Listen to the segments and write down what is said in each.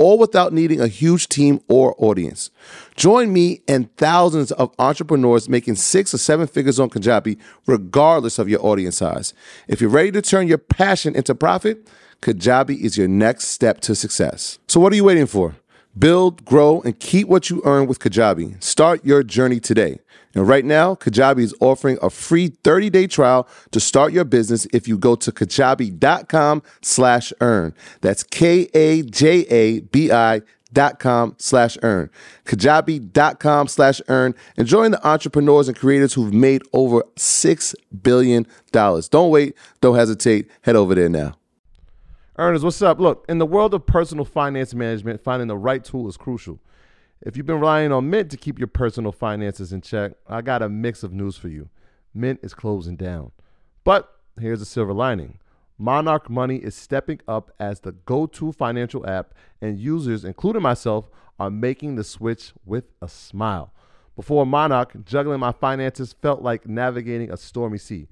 all without needing a huge team or audience. Join me and thousands of entrepreneurs making six or seven figures on Kajabi, regardless of your audience size. If you're ready to turn your passion into profit, Kajabi is your next step to success. So, what are you waiting for? Build, grow, and keep what you earn with Kajabi. Start your journey today. And right now, Kajabi is offering a free 30-day trial to start your business if you go to kajabi.com slash earn. That's K-A-J-A-B-I dot com slash earn. Kajabi.com slash earn and join the entrepreneurs and creators who've made over $6 billion. Don't wait. Don't hesitate. Head over there now. Earners, what's up? Look, in the world of personal finance management, finding the right tool is crucial. If you've been relying on Mint to keep your personal finances in check, I got a mix of news for you. Mint is closing down. But here's a silver lining Monarch Money is stepping up as the go to financial app, and users, including myself, are making the switch with a smile. Before Monarch, juggling my finances felt like navigating a stormy sea.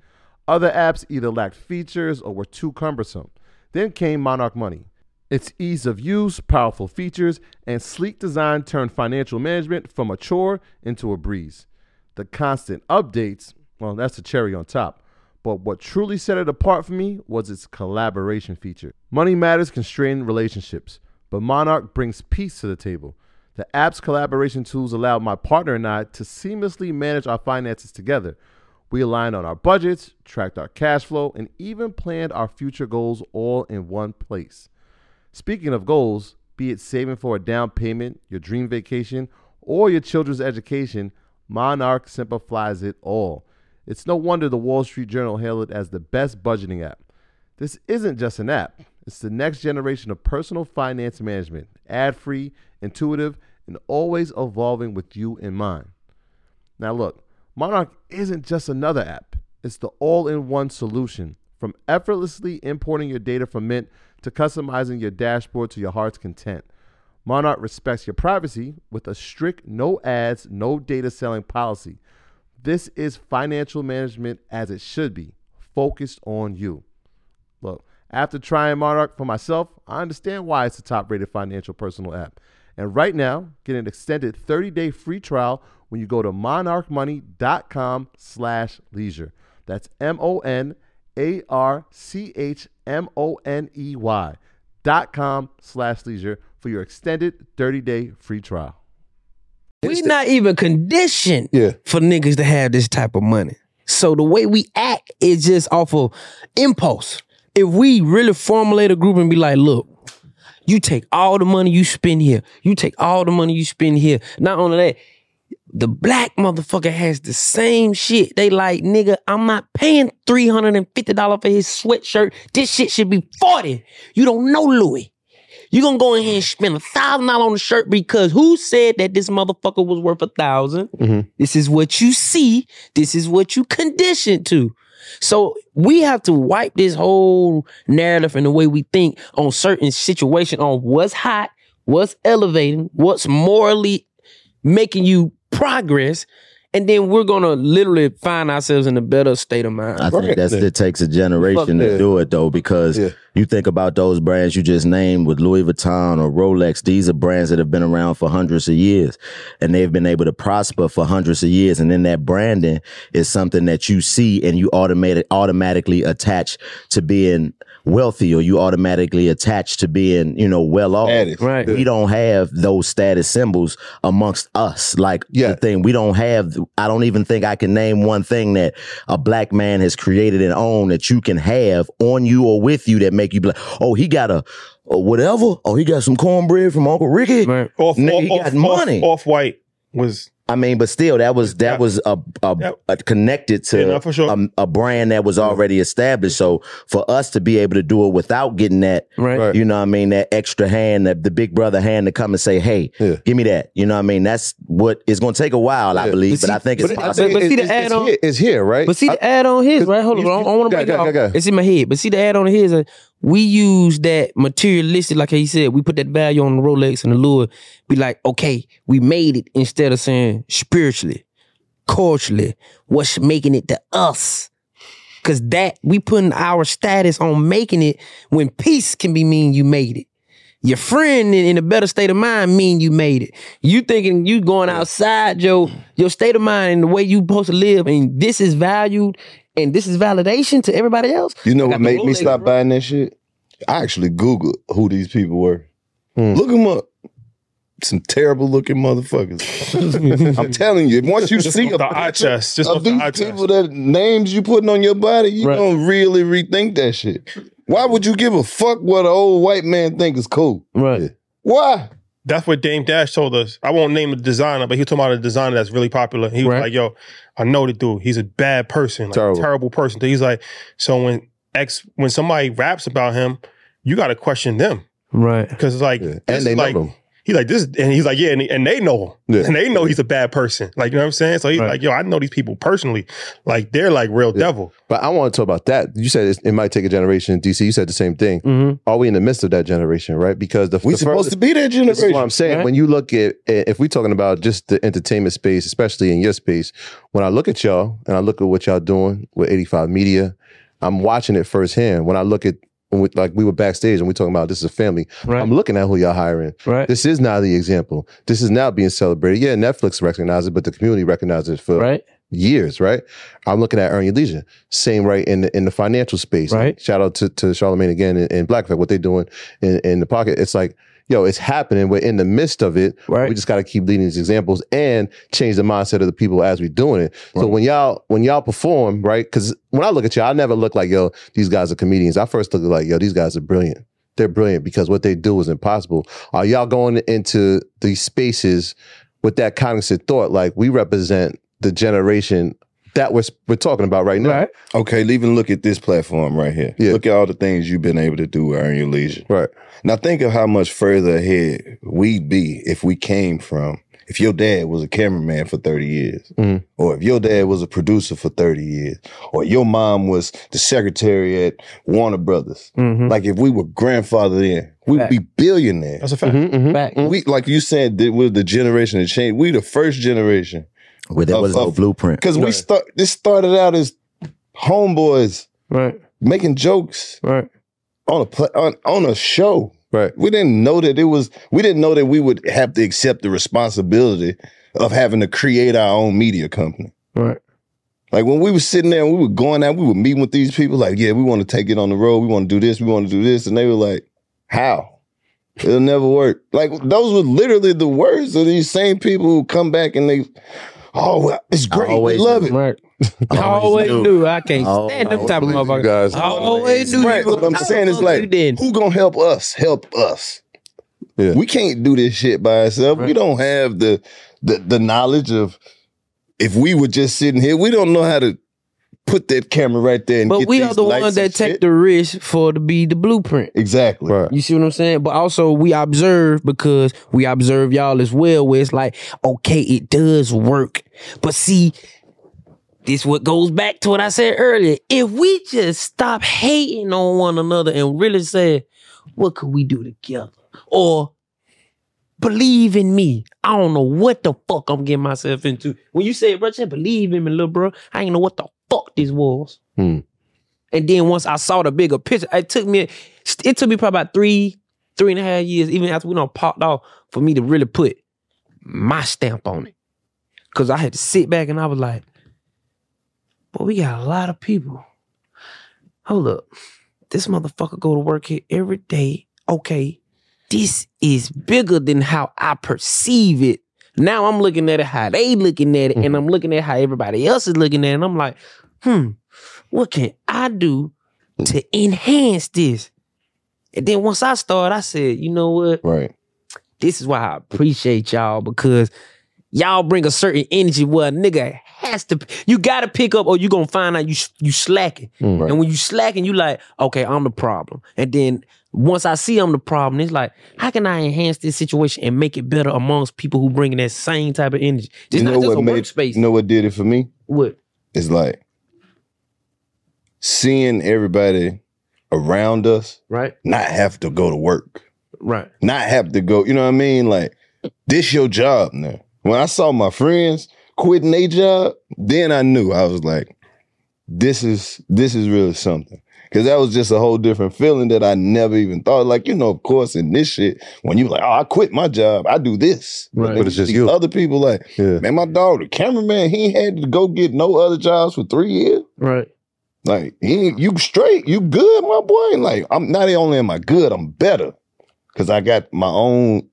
Other apps either lacked features or were too cumbersome. Then came Monarch Money. Its ease of use, powerful features, and sleek design turned financial management from a chore into a breeze. The constant updates, well, that's the cherry on top. But what truly set it apart for me was its collaboration feature. Money matters constrain relationships, but Monarch brings peace to the table. The app's collaboration tools allowed my partner and I to seamlessly manage our finances together. We aligned on our budgets, tracked our cash flow, and even planned our future goals all in one place. Speaking of goals, be it saving for a down payment, your dream vacation, or your children's education, Monarch simplifies it all. It's no wonder the Wall Street Journal hailed it as the best budgeting app. This isn't just an app, it's the next generation of personal finance management, ad free, intuitive, and always evolving with you in mind. Now, look, Monarch isn't just another app, it's the all in one solution. From effortlessly importing your data from Mint to customizing your dashboard to your heart's content. Monarch respects your privacy with a strict no ads, no data selling policy. This is financial management as it should be, focused on you. Look, after trying Monarch for myself, I understand why it's the top rated financial personal app. And right now, get an extended 30-day free trial when you go to monarchmoney.com slash leisure. That's M-O-N a R C H M O N E Y dot com slash leisure for your extended 30 day free trial. We not even conditioned Yeah. for niggas to have this type of money. So the way we act is just off of impulse. If we really formulate a group and be like, look, you take all the money you spend here, you take all the money you spend here. Not only that, the black motherfucker has the same shit. They like, nigga, I'm not paying $350 for his sweatshirt. This shit should be 40. You don't know Luey. You gonna go in here and spend a thousand dollars on the shirt because who said that this motherfucker was worth a 1000 mm-hmm. This is what you see. This is what you conditioned to. So we have to wipe this whole narrative and the way we think on certain situation on what's hot, what's elevating, what's morally making you progress, and then we're gonna literally find ourselves in a better state of mind. I think that's it takes a generation to do it though, because Yeah. you think about those brands you just named with Louis Vuitton or Rolex. These are brands that have been around for hundreds of years, and they've been able to prosper for hundreds of years. And then that branding is something that you see and you automatic automatically attach to being wealthy, or you automatically attached to being you know well off. Status. Right. We don't have those status symbols amongst us. Like Yeah. the thing, we don't have I don't even think I can name one thing that a black man has created and owned that you can have on you or with you that make you be like, oh, he got a, a whatever. Oh, he got some cornbread from Uncle Ricky. Right. Off, Nigga, off, he off, got money. Off, white was I mean, but still, that was that Yeah. was a, a, Yeah. a connected to Yeah, no, for sure. a, a brand that was already established. So for us to be able to do it without getting that, Right. Right. you know, what I mean, that extra hand, that the big brother hand to come and say, "Hey, Yeah. give me that," you know, what I mean, that's what it's going to take a while, I believe, But but, I think it's but it- possible. but see the it's, add on- here, it's here, right? But see I- the add on his, right? Hold on, I, I want to go, break it off. go, go. It's in my head. But see the add on his, uh, we use that materialistic, like he said, we put that value on the Rolex and the lure. Be like, okay, we made it instead of saying spiritually, culturally, what's making it to us. Cause that we putting our status on making it when peace can be mean you made it. Your friend in, in a better state of mind mean you made it. You thinking you going outside your your state of mind and the way you supposed to live, and this is valued and this is validation to everybody else. You know what made me stop bro. buying that shit? I actually Googled who these people were. Hmm. Look them up. Some terrible looking motherfuckers. I'm telling you, once you just see off a the eye chest. Just of off the these eye chest. people that names you putting on your body, you Right. gonna really rethink that shit. Why would you give a fuck what an old white man think is cool? Right. Why? That's what Dame Dash told us. I won't name the designer, but he was talking about a designer that's really popular. He was Right. like, "Yo, I know the dude. He's a bad person, like Terrible. a terrible person." He's like, so when X, when somebody raps about him, you got to question them Right. because it's like, Yeah. And they like, know them. He's like this, and he's like, yeah, and, and they know him, Yeah. and they know he's a bad person. Like you know what I'm saying? So he's Right. like, yo, I know these people personally. Like they're like real Yeah. devil. But I want to talk about that. You said it's- it might take a generation. DC, you said the same thing. hmm Are we in the midst of that generation, right? Because the We the supposed further- to be that This is generation. what I'm saying. Right. When you look at, if we're talking about just the entertainment space, especially in your space, when I look at y'all and I look at what y'all doing with 85 Media, I'm watching it firsthand. When I look at, when we, like we were backstage and we talking about this is a family, Right. I'm looking at who y'all hiring. right. This is now the example. This is now being celebrated. Yeah, Netflix recognizes it, but the community recognizes it for right. years, right? I'm looking at Your Leisure. Same right in the in the financial space. Right. Shout out to, to Charlemagne again and, and Black Effect, what they're doing in, in the pocket. It's like, yo, it's happening. We're in the midst of it. Right. We just gotta keep leading these examples and change the mindset of the people as we're doing it. So when y'all when y'all perform, right? Because when I look at y'all, I never look like, yo, these guys are comedians. I first look like, yo, these guys are brilliant. They're brilliant because what they do is impossible. Are y'all going into these spaces with that cognizant thought? Like we represent the generation that we're we're talking about right now. Right. Okay, even look at this platform right here. Yeah. Look at all the things you've been able to do with Earn Your Leisure. Right. Now think of how much further ahead we'd be if we came from if your dad was a cameraman for 30 years, Mhm. or if your dad was a producer for 30 years, or your mom was the secretary at Warner Brothers. Mm-hmm. Like if we were grandfathered in, we'd Fact. be billionaires. That's a fact. Mhm, mhm. Fact. We like you said, that we're the generation that changed. We the first generation Where there Of- was no of- blueprint. because we start. This started out as homeboys Right. making jokes Right. on a pla on, on a show. Right. We didn't know that it was. We didn't know that we would have to accept the responsibility of having to create our own media company. Right. Like when we were sitting there and we were going out, we were meeting with these people. Like, yeah, we want to take it on the road. We want to do this. We want to do this, and they were like, "How? It'll never work." Like those were literally the words of these same people who come back and they, "Oh, it's great. always we love it." Right. Always always do. do. I can't Always stand them type of motherfuckers. guys. I always do. Right. What I'm saying is like, then. who gonna help us? Help us. Yeah. We can't do this shit by ourselves. We don't have the, the the knowledge of. If we were just sitting here, we don't know how to put that camera right there and But get we these are the ones that take shit. the risk for to be the blueprint. exactly. Right. You see what I'm saying? But also we observe because we observe y'all as well, where it's like, okay, it does work. But see, this what goes back to what I said earlier. If we just stop hating on one another and really say, what could we do together? Or believe in me. I don't know what the fuck I'm getting myself into. When you say, bro, just believe in me, little bro, I ain't know what the fuck these was. Hmm. And then once I saw the bigger picture, it took me it took me probably about three, three and a half years, even after we done popped off, for me to really put my stamp on it. Cause I had to sit back and I was like, but we got a lot of people. Hold up. This motherfucker go to work here every day. Okay. This is bigger than how I perceive it Now I'm looking at it how they looking at it, Mm-hmm. and I'm looking at how everybody else is looking at it. And I'm like, hmm, what can I do to enhance this? And then once I started, I said, you know what? Right. This is why I appreciate y'all because y'all bring a certain energy where a nigga has to. You got to pick up, or you gonna find out you you slacking. Right. And when you slacking, you like, okay, I'm the problem. And then once I see I'm the problem, it's like, how can I enhance this situation and make it better amongst people who bringing that same type of energy? It's you not know what a made workspace. you know what did it for me? what? It's like seeing everybody around us Right, not have to go to work. right, Not have to go, you know what I mean? Like, this your job now. When I saw my friends quitting a job, then I knew I was like, this is this is really something. Cause that was just a whole different feeling that I never even thought. Like, you know, of course, in this shit, when you like, oh, I quit my job, I do this. Right. then But it's just you. Other people like, Yeah. man, my dog, the cameraman, he had to go get no other jobs for three years. right. Like, he, you straight, you good, my boy. Like, I'm not only am I good, I'm better. Cause I got my own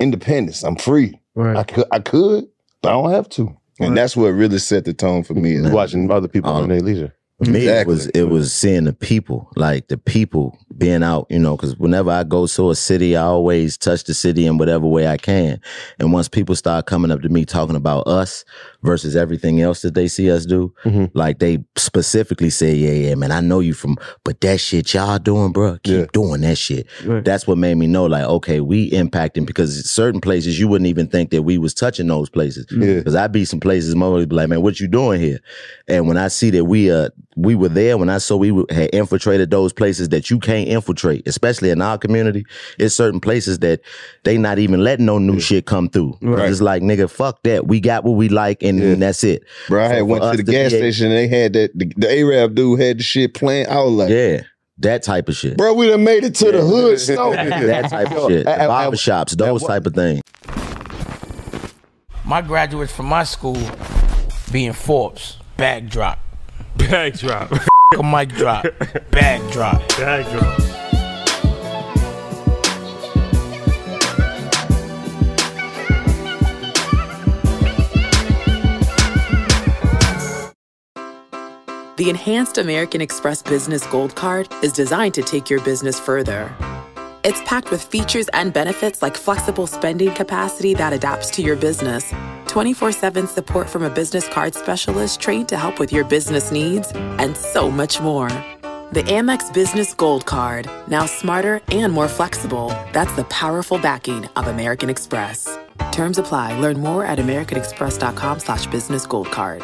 independence. I'm free. Right. I could, I could, but I don't have to. And that's what really set the tone for me. is Watching other people Um, on their leisure. For me, it was it was seeing the people, like the people being out, you know, because whenever I go to a city, I always touch the city in whatever way I can. And once people start coming up to me talking about us versus everything else that they see us do, Mhm. like they specifically say, "Yeah, yeah, man, I know you from, but that shit y'all doing, bro, keep Yeah. doing that shit." Right. That's what made me know, like, okay, we impacting because certain places you wouldn't even think that we was touching those places. Yeah. Because I be some places, mother be like, man, what you doing here? And when I see that we uh we were there, when I saw we had infiltrated those places that you can't infiltrate, especially in our community, it's certain places that they not even letting no new shit come through. Right. It's like, nigga, fuck that. We got what we like, and, Yeah. that's it. Bro, I So had for went to the to gas a- station and they had that the, the Arab dude had the shit playing. I was like, Yeah, that type of shit. bro, we done made it to the hood store. That type of shit. The barbershops, those type of things. My graduates from my school being Forbes, bag drop, Backdrop. a mic drop, bag drop. Backdrop. The Enhanced American Express Business Gold Card is designed to take your business further. It's packed with features and benefits like flexible spending capacity that adapts to your business, 24 7 support from a business card specialist trained to help with your business needs, and so much more. The Amex Business Gold Card, now smarter and more flexible. That's the powerful backing of American Express. Terms apply. Learn more at americanexpress.com slash business gold card.